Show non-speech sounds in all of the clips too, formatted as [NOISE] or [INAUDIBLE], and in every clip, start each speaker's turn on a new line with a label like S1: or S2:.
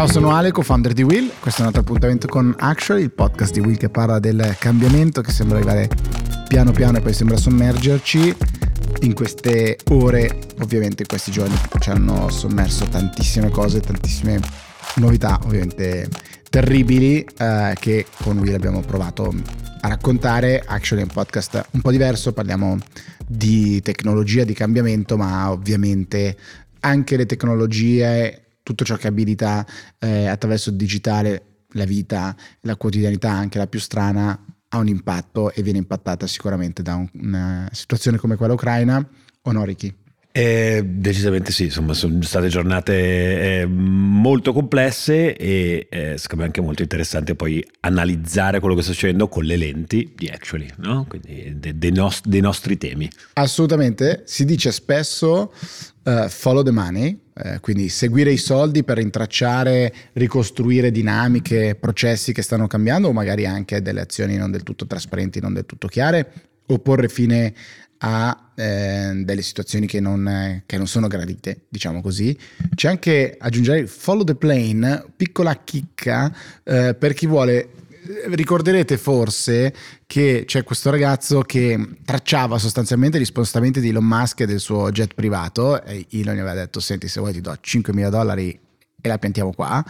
S1: Ciao, sono Ale, co-founder di Will. Questo è un altro appuntamento con Actually, il podcast di Will che parla del cambiamento che sembra arrivare piano piano e poi sembra sommergerci. In queste ore, ovviamente in questi giorni, ci hanno sommerso tantissime cose, tantissime novità, ovviamente terribili, eh, che con Will abbiamo provato a raccontare. Actually è un podcast un po' diverso, parliamo di tecnologia, di cambiamento, ma ovviamente anche le tecnologie tutto ciò che abilita eh, attraverso il digitale la vita, la quotidianità, anche la più strana, ha un impatto e viene impattata sicuramente da un, una situazione come quella ucraina o no Ricky?
S2: Eh, decisamente sì, insomma sono state giornate eh, molto complesse e eh, secondo me anche molto interessante poi analizzare quello che sta succedendo con le lenti di Actually, no? quindi de, de nost- dei nostri temi.
S1: Assolutamente, si dice spesso uh, follow the money, eh, quindi seguire i soldi per intracciare, ricostruire dinamiche, processi che stanno cambiando o magari anche delle azioni non del tutto trasparenti, non del tutto chiare, o porre fine a eh, delle situazioni che non, che non, sono gradite, diciamo così. C'è anche, aggiungere follow the plane, piccola chicca eh, per chi vuole. Ricorderete forse che c'è questo ragazzo che tracciava sostanzialmente gli spostamenti di Elon Musk e del suo jet privato e Elon gli aveva detto senti se vuoi ti do 5.000 dollari e la piantiamo qua.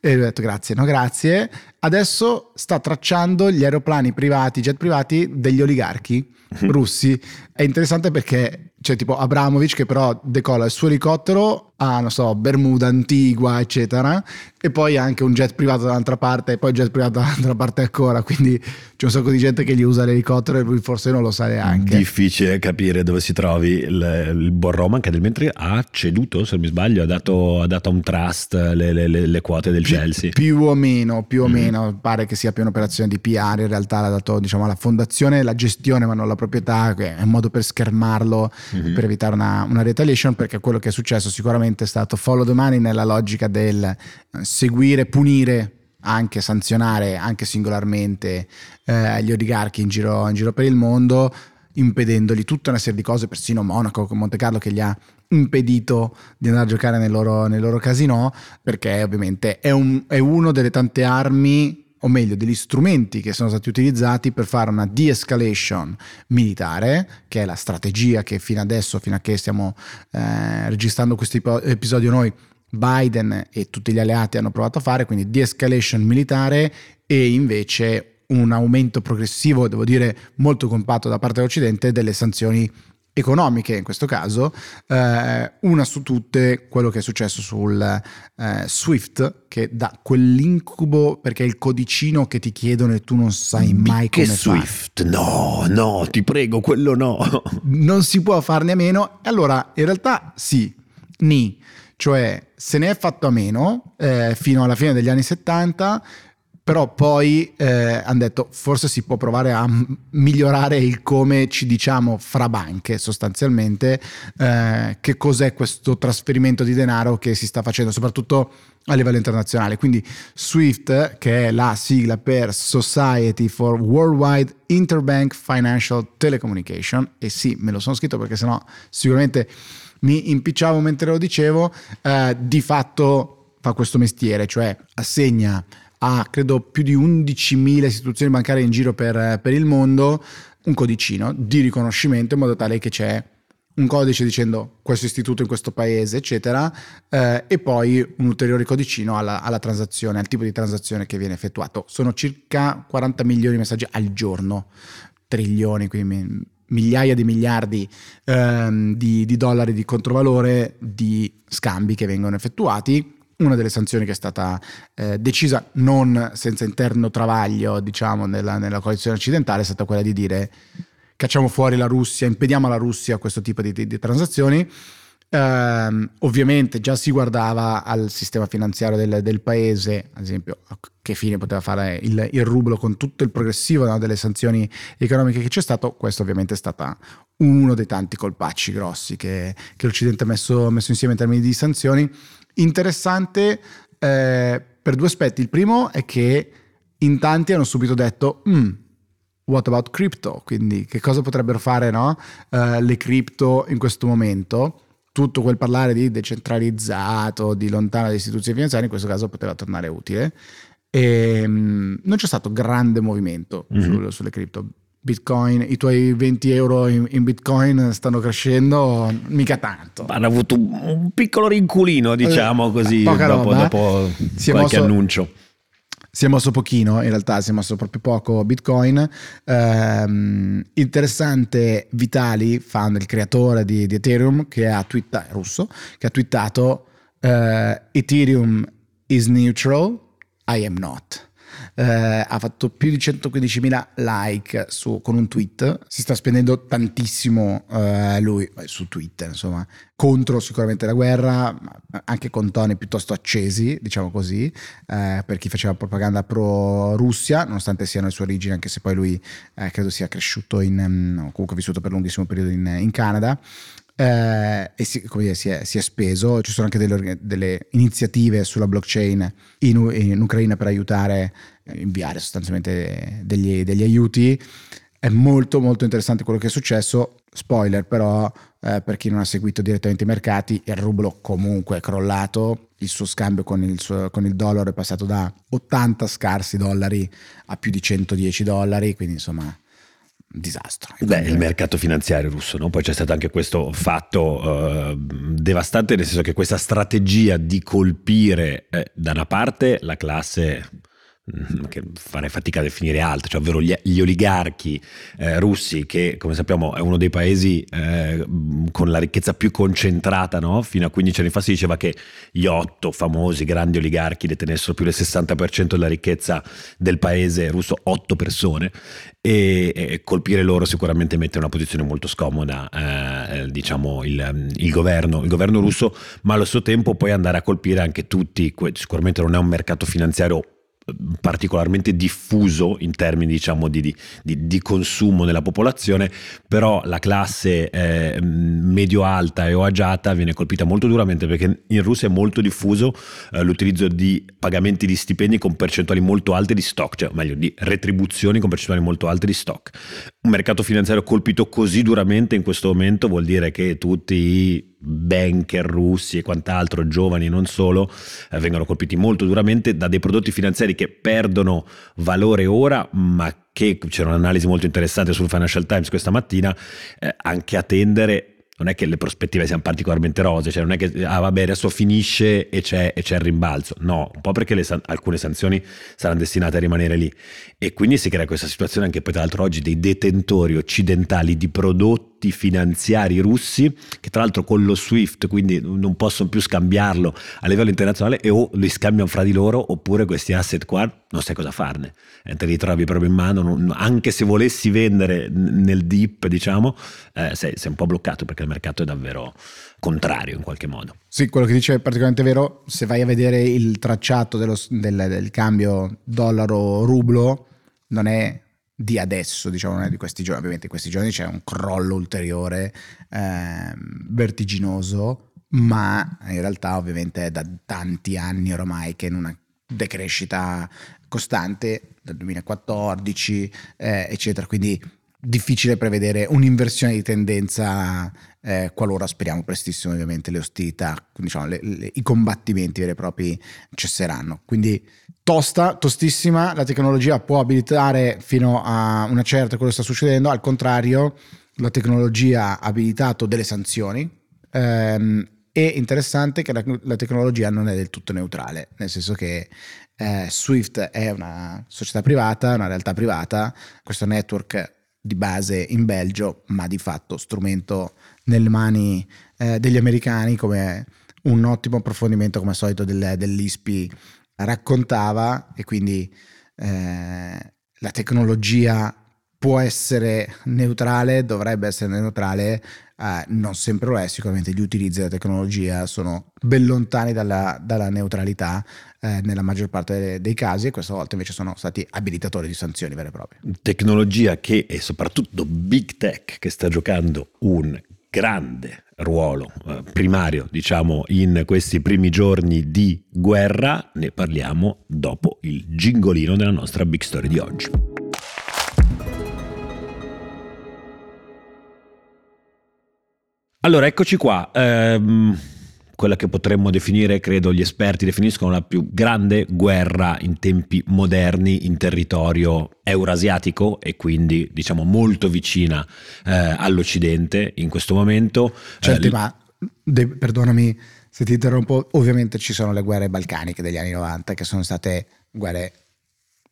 S1: E lui ha detto grazie, no grazie adesso sta tracciando gli aeroplani privati, jet privati degli oligarchi russi è interessante perché c'è tipo Abramovic che però decolla il suo elicottero a, non so, Bermuda, Antigua, eccetera, e poi anche un jet privato dall'altra parte, e poi jet privato dall'altra parte ancora, quindi c'è un sacco di gente che gli usa l'elicottero e lui forse non lo sa neanche.
S2: Difficile capire dove si trovi il, il buon Roman che nel mentre ha ceduto, se non mi sbaglio, ha dato, ha dato a un trust le, le, le, le quote del Chelsea.
S1: Più o meno, più o mm. Meno, pare che sia più un'operazione di PR, in realtà l'ha dato diciamo alla fondazione la gestione ma non la proprietà, che è un modo per schermarlo mm-hmm. per evitare una, una, retaliation perché quello che è successo sicuramente è stato follow the money nella logica del eh, seguire, punire anche sanzionare anche singolarmente eh, gli oligarchi in giro, in giro per il mondo impedendogli tutta una serie di cose, persino Monaco con Monte Carlo che gli ha impedito di andare a giocare nel loro, nel loro casino, perché ovviamente è, un, è uno delle tante armi o meglio degli strumenti che sono stati utilizzati per fare una de-escalation militare, che è la strategia che fino adesso, fino a che stiamo eh, registrando questo episodio noi, Biden e tutti gli alleati hanno provato a fare, quindi de-escalation militare e invece un aumento progressivo, devo dire molto compatto da parte dell'Occidente, delle sanzioni economiche in questo caso, eh, una su tutte quello che è successo sul eh, Swift che dà quell'incubo perché è il codicino che ti chiedono e tu non sai mai
S2: che
S1: come
S2: Swift? Fare. No, no, ti prego, quello no. [LAUGHS]
S1: non si può farne a meno. Allora, in realtà sì, ni, cioè se ne è fatto a meno eh, fino alla fine degli anni 70 però poi eh, hanno detto forse si può provare a migliorare il come ci diciamo fra banche sostanzialmente eh, che cos'è questo trasferimento di denaro che si sta facendo soprattutto a livello internazionale. Quindi SWIFT che è la sigla per Society for Worldwide Interbank Financial Telecommunication e sì me lo sono scritto perché sennò sicuramente mi impicciavo mentre lo dicevo eh, di fatto fa questo mestiere cioè assegna a credo più di 11.000 istituzioni bancarie in giro per, per il mondo un codicino di riconoscimento in modo tale che c'è un codice dicendo questo istituto in questo paese, eccetera, eh, e poi un ulteriore codicino alla, alla, transazione, al tipo di transazione che viene effettuato. Sono circa 40 milioni di messaggi al giorno, trilioni, quindi migliaia di miliardi ehm, di, di dollari di controvalore di scambi che vengono effettuati una delle sanzioni che è stata eh, decisa non senza interno travaglio, diciamo, nella, nella, coalizione occidentale è stata quella di dire cacciamo fuori la Russia, impediamo alla Russia questo tipo di, di, di transazioni. Eh, ovviamente già si guardava al sistema finanziario del, del, paese, ad esempio, a che fine poteva fare il, il rublo con tutto il progressivo no, delle sanzioni economiche che c'è stato. Questo ovviamente è stato uno dei tanti colpacci grossi che, che l'Occidente ha messo, messo insieme in termini di sanzioni interessante eh, per due aspetti. Il primo è che in tanti hanno subito detto, mm, what about crypto? Quindi che cosa potrebbero fare no? uh, le cripto in questo momento? tutto quel parlare di decentralizzato, di lontano dalle istituzioni finanziarie, in questo caso poteva tornare utile. E, um, non c'è stato grande movimento mm-hmm. sul, sulle cripto. Bitcoin, i tuoi 20 euro in, in, Bitcoin stanno crescendo mica tanto.
S2: Hanno avuto un piccolo rinculino, diciamo eh, così, dopo, roba, dopo qualche mosso, annuncio.
S1: Si è mosso pochino, in realtà si è mosso proprio poco Bitcoin. Um, interessante Vitali, fan, il creatore di, di Ethereum, che ha twittato, russo, che ha twittato uh, Ethereum is neutral, I am not eh, ha fatto più di 115.000 like su, con un tweet, si sta spendendo tantissimo eh, lui su Twitter, insomma, contro sicuramente la guerra, anche con toni piuttosto accesi, diciamo così, eh, per chi faceva propaganda pro Russia, nonostante siano le sue origini, anche se poi lui eh, credo sia cresciuto in, um, comunque vissuto per un lunghissimo periodo in, in Canada eh, e si, dire, si, è, si, è, speso. Ci sono anche delle, delle iniziative sulla blockchain in, in, Ucraina per aiutare, eh, inviare sostanzialmente degli, degli, aiuti. È molto molto interessante quello che è successo. Spoiler però, eh, per chi non ha seguito direttamente i mercati, il rublo comunque è crollato, il suo scambio con il, suo, con il dollaro è passato da 80 scarsi dollari a più di 110 dollari, quindi insomma disastro.
S2: Beh, il mercato finanziario russo, no? poi c'è stato anche questo fatto uh, devastante, nel senso che questa strategia di colpire eh, da una parte la classe che farei fatica a definire altro, cioè ovvero gli, gli oligarchi eh, russi, che come sappiamo è uno dei paesi eh, con la ricchezza più concentrata, no? fino a 15 anni fa si diceva che gli otto famosi grandi oligarchi detenessero più del 60% della ricchezza del paese russo, otto persone, e, e colpire loro sicuramente mette in una posizione molto scomoda eh, diciamo il, il, governo, il governo russo, ma allo stesso tempo poi andare a colpire anche tutti, sicuramente non è un mercato finanziario particolarmente diffuso in termini diciamo di, di, di, consumo nella popolazione, però la classe eh, medio-alta e o agiata viene colpita molto duramente perché in Russia è molto diffuso eh, l'utilizzo di pagamenti di stipendi con percentuali molto alte di stock, cioè meglio di retribuzioni con percentuali molto alte di stock. Un mercato finanziario colpito così duramente in questo momento vuol dire che tutti i banker russi e quant'altro, giovani e non solo, eh, vengono colpiti molto duramente da dei prodotti finanziari che perdono valore ora, ma che c'era un'analisi molto interessante sul Financial Times questa mattina, eh, anche a tendere non è che le prospettive siano particolarmente rose, cioè non è che ah, vabbè, adesso finisce e c'è, e c'è il rimbalzo. No, un po' perché le, alcune sanzioni saranno destinate a rimanere lì. E quindi si crea questa situazione anche poi tra l'altro oggi dei detentori occidentali di prodotti finanziari russi che tra l'altro con lo SWIFT quindi non possono più scambiarlo a livello internazionale e o li scambiano fra di loro oppure questi asset qua non sai cosa farne eh, te li trovi proprio in mano non, anche se volessi vendere nel dip diciamo eh, sei, sei un po' bloccato perché il mercato è davvero contrario in qualche modo.
S1: Sì, quello che dice è particolarmente vero. Se vai a vedere il tracciato dello, del, del, cambio dollaro-rublo, non è di adesso, diciamo, di questi giorni. Ovviamente in questi giorni c'è un crollo ulteriore, eh, vertiginoso, ma in realtà ovviamente è da tanti anni ormai che in una decrescita costante, dal 2014, eh, eccetera. Quindi difficile prevedere un'inversione di tendenza eh, qualora speriamo prestissimo ovviamente le ostilità, diciamo, le, le, i combattimenti veri e propri cesseranno. Quindi tosta, tostissima, la tecnologia può abilitare fino a una certa quello che sta succedendo, al contrario la tecnologia ha abilitato delle sanzioni. Ehm, e interessante che la, la, tecnologia non è del tutto neutrale, nel senso che eh, Swift è una società privata, una realtà privata, questo network di base in Belgio, ma di fatto strumento nelle mani eh, degli americani, come un ottimo approfondimento come al solito del, dell'ISPI raccontava e quindi eh, la tecnologia può essere neutrale, dovrebbe essere neutrale, eh, non sempre lo è, sicuramente gli utilizzi della tecnologia sono ben lontani dalla, dalla neutralità eh, nella maggior parte dei, casi e questa volta invece sono stati abilitatori di sanzioni vere e proprie.
S2: Tecnologia che è soprattutto big tech che sta giocando un grande ruolo eh, primario, diciamo, in questi primi giorni di guerra, ne parliamo dopo il gingolino della nostra big story di oggi. Allora, eccoci qua. Ehm, quella che potremmo definire, credo gli esperti definiscono la più grande guerra in tempi moderni in territorio eurasiatico e quindi diciamo molto vicina eh, all'Occidente in questo momento.
S1: Certo, eh, ma de- perdonami se ti interrompo, ovviamente ci sono le guerre balcaniche degli anni 90 che sono state guerre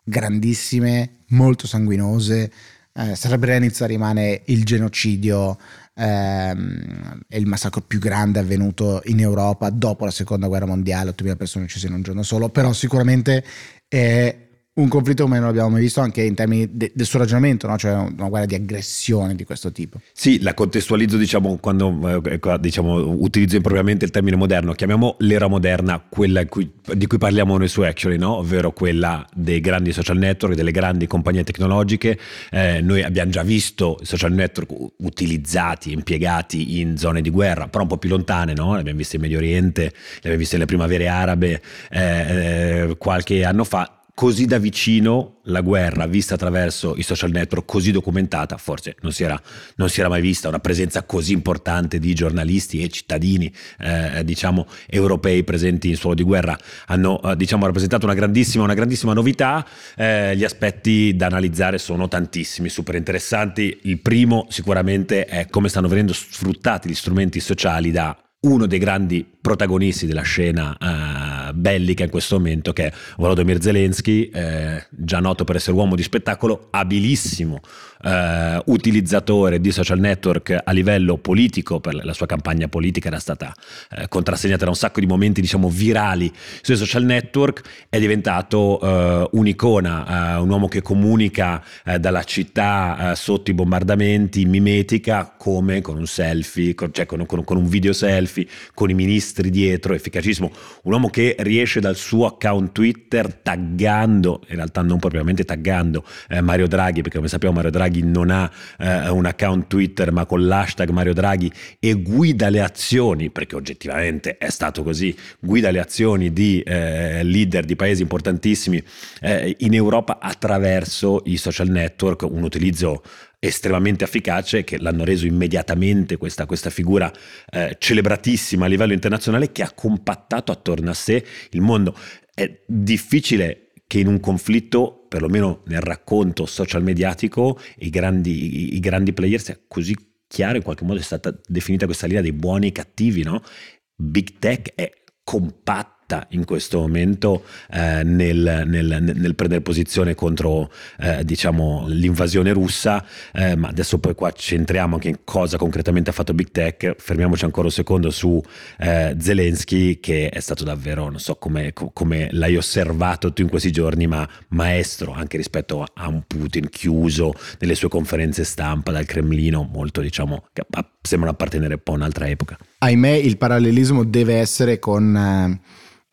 S1: grandissime, molto sanguinose. Eh, Srebrenica rimane il genocidio ehm, è il massacro più grande avvenuto in Europa dopo la seconda guerra mondiale, 8.000 persone uccise in un giorno solo, però sicuramente è un conflitto come non l'abbiamo mai visto anche in termini de- del suo ragionamento, no? cioè una guerra di aggressione di questo tipo.
S2: Sì, la contestualizzo diciamo quando eh, diciamo, utilizzo impropriamente il termine moderno, chiamiamo l'era moderna quella cui, di cui parliamo noi su Actually, no? ovvero quella dei grandi social network, delle grandi compagnie tecnologiche. Eh, noi abbiamo già visto i social network utilizzati, impiegati in zone di guerra, però un po' più lontane, no? li abbiamo visti in Medio Oriente, li abbiamo visti nelle primavere arabe eh, eh qualche anno fa così da vicino la guerra vista attraverso i social network, così documentata, forse non si era, non si era mai vista una presenza così importante di giornalisti e cittadini, eh, diciamo, europei presenti in suolo di guerra, hanno eh, diciamo, rappresentato una grandissima, una grandissima novità. Eh, gli aspetti da analizzare sono tantissimi, super interessanti. Il primo sicuramente è come stanno venendo sfruttati gli strumenti sociali da uno dei grandi protagonisti della scena bellica in questo momento, che è Volodymyr Zelensky, eh, già noto per essere uomo di spettacolo, abilissimo uh, utilizzatore di social network a livello politico, per la sua campagna politica era stata uh, contrassegnata da un sacco di momenti diciamo virali sui social network, è diventato un'icona, un uomo che comunica dalla città sotto i bombardamenti, mimetica, come con un selfie, con, cioè con, con, con un video selfie, con i ministri dietro, efficacismo, un uomo che riesce dal suo account Twitter taggando, in realtà non propriamente taggando eh, Mario Draghi, perché come sappiamo Mario Draghi non ha eh, un account Twitter, ma con l'hashtag Mario Draghi e guida le azioni, perché oggettivamente è stato così, guida le azioni di eh, leader di paesi importantissimi eh, in Europa attraverso i social network, un utilizzo estremamente efficace che l'hanno reso immediatamente questa, questa figura eh, celebratissima a livello internazionale che ha compattato attorno a sé il mondo. È difficile che in un conflitto, perlomeno nel racconto social mediatico, i grandi, i, grandi player sia così chiaro, in qualche modo è stata definita questa linea dei buoni e cattivi, no? Big Tech è compatta in questo momento eh, nel, nel, nel, prendere posizione contro eh, diciamo, l'invasione russa, eh, ma adesso poi qua centriamo anche in cosa concretamente ha fatto Big Tech, fermiamoci ancora un secondo su eh, Zelensky che è stato davvero, non so come, come, l'hai osservato tu in questi giorni, ma maestro anche rispetto a un Putin chiuso nelle sue conferenze stampa dal Cremlino, molto diciamo, che sembrano appartenere un po' a un'altra epoca.
S1: Ahimè il parallelismo deve essere con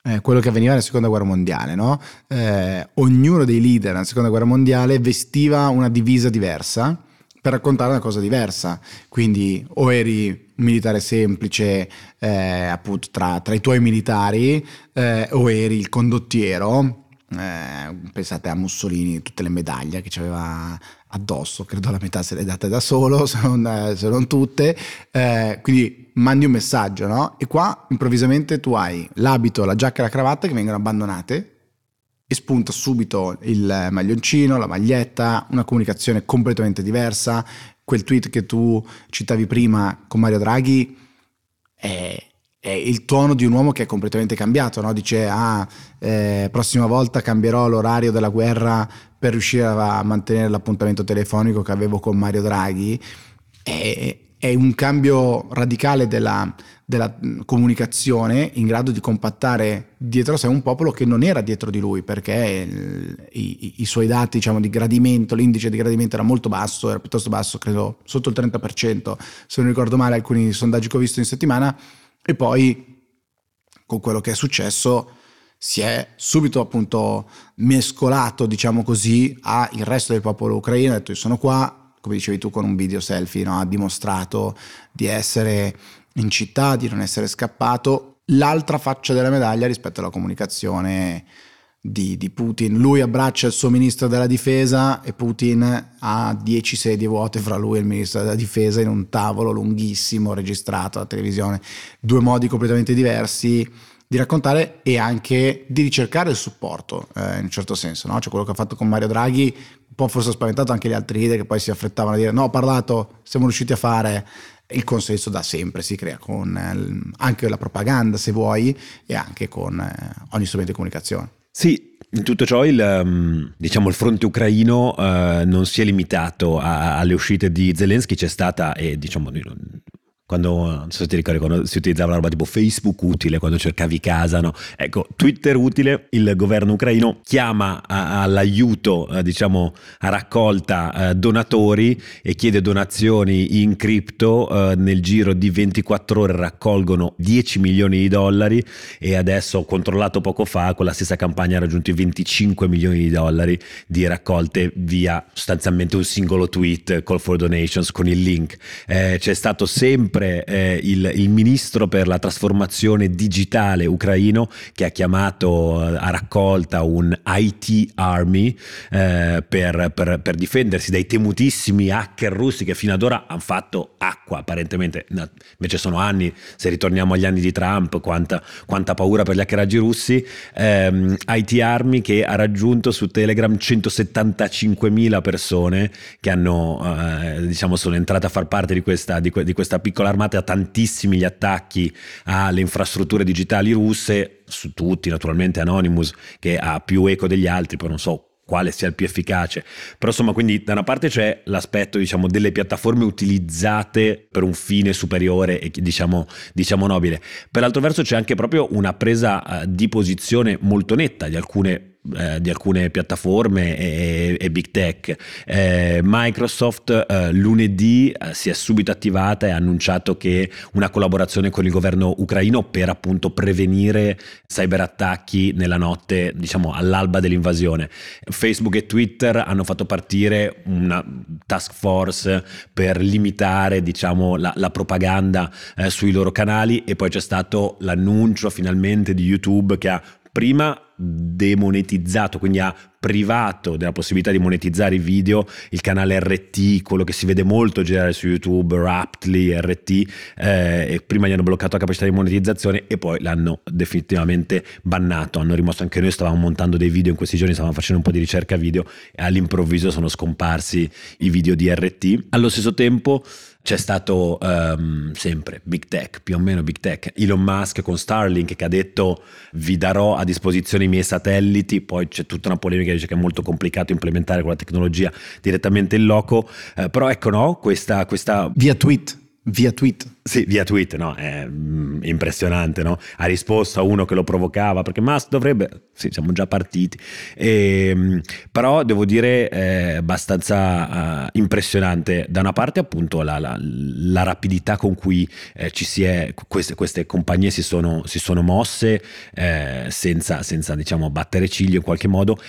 S1: eh, quello che avveniva nella seconda guerra mondiale, no? eh, ognuno dei leader nella seconda guerra mondiale vestiva una divisa diversa per raccontare una cosa diversa. Quindi o eri militare semplice, eh, appunto tra, tra, i tuoi militari, eh, o eri il condottiero. Eh, pensate a Mussolini, tutte le medaglie che aveva addosso, credo la metà se le date da solo, se non, eh, se non tutte. quindi mandi un messaggio, no? E qua improvvisamente tu hai l'abito, la giacca e la cravatta che vengono abbandonate e spunta subito il maglioncino, la maglietta, una comunicazione completamente diversa. Quel tweet che tu citavi prima con Mario Draghi è, è il tono di un uomo che è completamente cambiato, no? Dice, ah, eh, prossima volta cambierò l'orario della guerra per riuscire a mantenere l'appuntamento telefonico che avevo con Mario Draghi. E, è un cambio radicale della, della, comunicazione in grado di compattare dietro a sé un popolo che non era dietro di lui perché il, i, i, suoi dati diciamo, di gradimento, l'indice di gradimento era molto basso, era piuttosto basso, credo sotto il 30%, se non ricordo male alcuni sondaggi che ho visto in settimana, e poi con quello che è successo si è subito appunto mescolato, diciamo così, al resto del popolo ucraino, ha detto io sono qua, come dicevi tu con un video selfie, no? ha dimostrato di essere in città, di non essere scappato. L'altra faccia della medaglia rispetto alla comunicazione di, di, Putin. Lui abbraccia il suo ministro della difesa e Putin ha 10 sedie vuote fra lui e il ministro della difesa in un tavolo lunghissimo registrato alla televisione. Due modi completamente diversi di raccontare e anche di ricercare il supporto eh, in un certo senso. No? Cioè quello che ha fatto con Mario Draghi un po' forse ha spaventato anche gli altri leader che poi si affrettavano a dire no, ho parlato, siamo riusciti a fare il consenso da sempre si crea con eh, anche la propaganda se vuoi e anche con eh, ogni strumento di comunicazione.
S2: Sì, in tutto ciò il, ehm, diciamo, il fronte ucraino uh, non si è limitato a, alle uscite di Zelensky, c'è stata, e diciamo, quando, non so se ti ricordi, quando si utilizzava una roba tipo Facebook utile, quando cercavi casa, no? Ecco, Twitter utile, il governo ucraino chiama all'aiuto, eh, diciamo, a raccolta eh, donatori e chiede donazioni in cripto, eh, nel giro di 24 ore raccolgono 10 milioni di dollari e adesso controllato poco fa, con la stessa campagna ha raggiunto i 25 milioni di dollari di raccolte via sostanzialmente un singolo tweet, call for donations con il link. C'è stato sempre sempre eh, il, il, ministro per la trasformazione digitale ucraino che ha chiamato eh, a raccolta un IT army eh, per, per, per, difendersi dai temutissimi hacker russi che fino ad ora hanno fatto acqua apparentemente, invece sono anni, se ritorniamo agli anni di Trump, quanta, quanta paura per gli hackeraggi russi, ehm, IT army che ha raggiunto su Telegram 175.000 persone che hanno, eh, diciamo, sono entrate a far parte di questa, di, di questa piccola armate a tantissimi gli attacchi alle infrastrutture digitali russe, su tutti naturalmente Anonymous che ha più eco degli altri, poi non so quale sia il più efficace. Però insomma, quindi da una parte c'è l'aspetto, diciamo, delle piattaforme utilizzate per un fine superiore e diciamo, diciamo nobile. Per l'altro verso c'è anche proprio una presa uh, di posizione molto netta di alcune eh, di alcune piattaforme e, e big tech. Eh, Microsoft eh, lunedì eh, si è subito attivata e ha annunciato che una collaborazione con il governo ucraino per appunto prevenire cyberattacchi nella notte, diciamo all'alba dell'invasione. Facebook e Twitter hanno fatto partire una task force per limitare diciamo la, la propaganda eh, sui loro canali e poi c'è stato l'annuncio finalmente di YouTube che ha prima demonetizzato, quindi ha privato della possibilità di monetizzare i video il canale RT, quello che si vede molto girare su YouTube, Raptly, RT, eh, prima gli hanno bloccato la capacità di monetizzazione e poi l'hanno definitivamente bannato. Hanno rimosso anche noi, stavamo montando dei video in questi giorni, stavamo facendo un po' di ricerca video e all'improvviso sono scomparsi i video di RT. Allo stesso tempo c'è stato um, sempre Big Tech, più o meno Big Tech, Elon Musk con Starlink che ha detto vi darò a disposizione i miei satelliti, poi c'è tutta una polemica che dice che è molto complicato implementare quella tecnologia direttamente in loco, eh, però ecco no, questa, questa...
S1: Via tweet Via tweet.
S2: Sì, via tweet, no? È mm, impressionante, no? Ha risposto a uno che lo provocava, perché Musk dovrebbe... Sì, siamo già partiti. E, ehm, però devo dire è abbastanza uh, impressionante. Da una parte appunto la, la, la rapidità con cui eh, ci si è... Queste, queste compagnie si sono, si sono mosse eh, senza, senza, diciamo, battere ciglio in qualche modo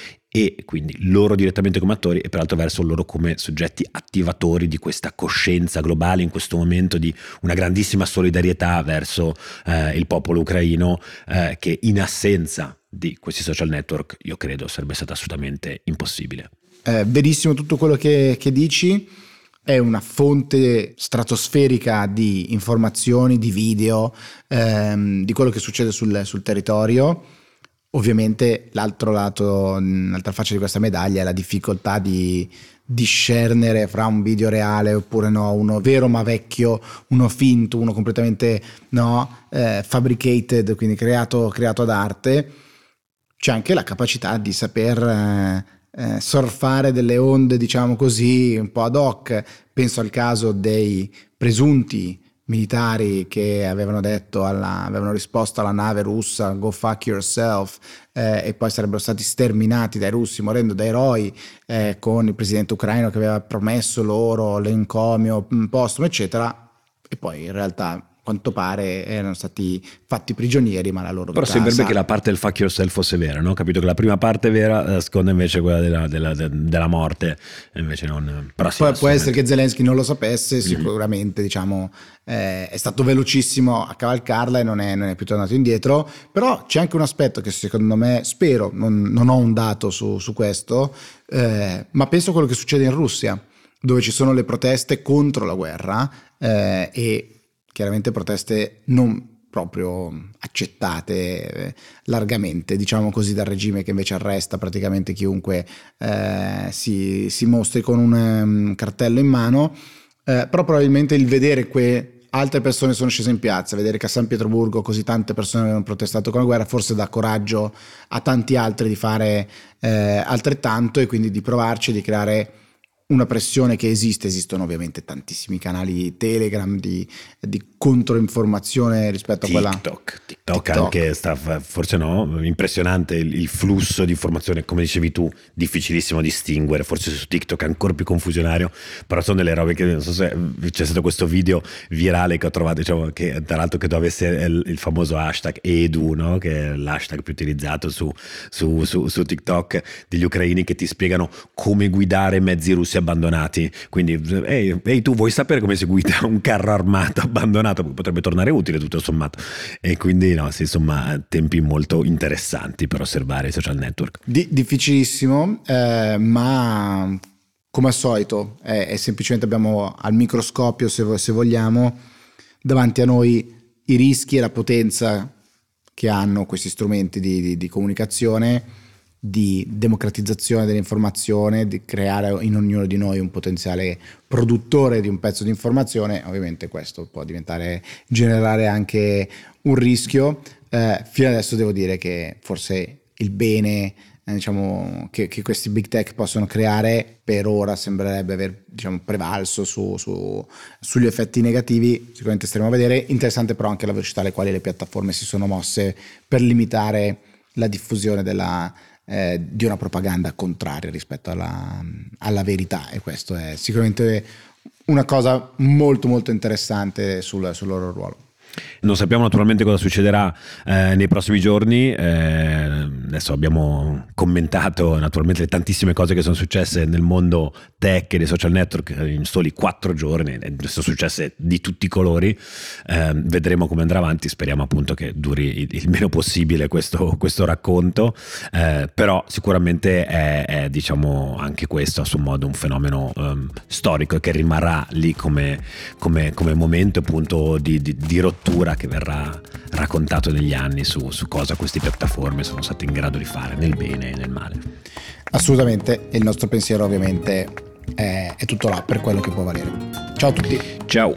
S2: e quindi loro direttamente come attori e per altro verso loro come soggetti attivatori di questa coscienza globale in questo momento di una grandissima solidarietà verso eh, il popolo ucraino eh, che in assenza di questi social network io credo sarebbe stato assolutamente impossibile.
S1: Eh, verissimo tutto quello che, che dici è una fonte stratosferica di informazioni, di video, ehm, di quello che succede sul, sul territorio Ovviamente l'altro lato, l'altra faccia di questa medaglia è la difficoltà di discernere fra un video reale oppure no, uno vero ma vecchio, uno finto, uno completamente no, eh, fabricated, quindi creato, creato, ad arte. C'è anche la capacità di saper eh, eh, surfare delle onde, diciamo così, un po' ad hoc. Penso al caso dei presunti militari che avevano detto alla, avevano risposto alla nave russa go fuck yourself eh, e poi sarebbero stati sterminati dai russi morendo da eroi eh, con il presidente ucraino che aveva promesso loro l'encomio postumo eccetera. E poi in realtà quanto pare erano stati fatti prigionieri, ma la loro
S2: Però sembrerebbe che la parte del fuck yourself fosse vera, no? Capito che la prima parte è vera, la seconda invece è quella della, della, della morte, invece non... Però
S1: sì, Poi può essere che Zelensky non lo sapesse, mhm. sicuramente mm-hmm. diciamo eh, è stato velocissimo a cavalcarla e non è, non è, più tornato indietro, però c'è anche un aspetto che secondo me, spero, non, non ho un dato su, su questo, eh, ma penso a quello che succede in Russia, dove ci sono le proteste contro la guerra eh, e chiaramente proteste non proprio accettate eh, largamente, diciamo così, dal regime che invece arresta praticamente chiunque eh, si, si, mostri con un um, cartello in mano, eh, però probabilmente il vedere que altre persone sono scese in piazza, vedere che a San Pietroburgo così tante persone avevano protestato con la guerra, forse dà coraggio a tanti altri di fare eh, altrettanto e quindi di provarci, di creare una pressione che esiste, esistono ovviamente tantissimi canali Telegram di, di controinformazione rispetto
S2: TikTok,
S1: a quella...
S2: TikTok, TikTok anche sta, forse no, impressionante il, il, flusso di informazione, come dicevi tu, difficilissimo distinguere, forse su TikTok è ancora più confusionario, però sono delle robe che non so se c'è stato questo video virale che ho trovato, diciamo, che tra l'altro credo avesse il, il famoso hashtag Edu, no? che è l'hashtag più utilizzato su, su, su, su TikTok, degli ucraini che ti spiegano come guidare mezzi russi russi abbandonati. Quindi, ehi, ehi, tu vuoi sapere come si guida [LAUGHS] un carro armato abbandonato? Potrebbe tornare utile tutto sommato. E quindi, no, sì, insomma, tempi molto interessanti per osservare i social network.
S1: Di- difficilissimo, eh, ma come al solito, è, è, semplicemente abbiamo al microscopio, se, se vogliamo, davanti a noi i rischi e la potenza che hanno questi strumenti di, di, di comunicazione di democratizzazione dell'informazione, di creare in ognuno di noi un potenziale produttore di un pezzo di informazione, ovviamente questo può diventare, generare anche un rischio. Eh, fino adesso devo dire che forse il bene eh, diciamo, che, che, questi big tech possono creare per ora sembrerebbe aver diciamo, prevalso su, su, sugli effetti negativi, sicuramente staremo a vedere. Interessante però anche la velocità alle quali le piattaforme si sono mosse per limitare la diffusione della, eh, di una propaganda contraria rispetto alla, alla, verità e questo è sicuramente una cosa molto molto interessante sul, sul loro ruolo.
S2: Non sappiamo naturalmente cosa succederà eh, nei prossimi giorni, eh, adesso abbiamo commentato naturalmente le tantissime cose che sono successe nel mondo tech e dei social network in soli quattro giorni, sono successe di tutti i colori, eh, vedremo come andrà avanti, speriamo appunto che duri il, il meno possibile questo, questo racconto, eh, però sicuramente è, è, diciamo anche questo a suo modo un fenomeno um, storico che rimarrà lì come, come, come momento appunto di, di, di rottura lettura che verrà raccontato negli anni su, su cosa queste piattaforme sono state in grado di fare nel bene e nel male.
S1: Assolutamente, il nostro pensiero ovviamente è, è tutto là per quello che può valere. Ciao a tutti.
S2: Ciao.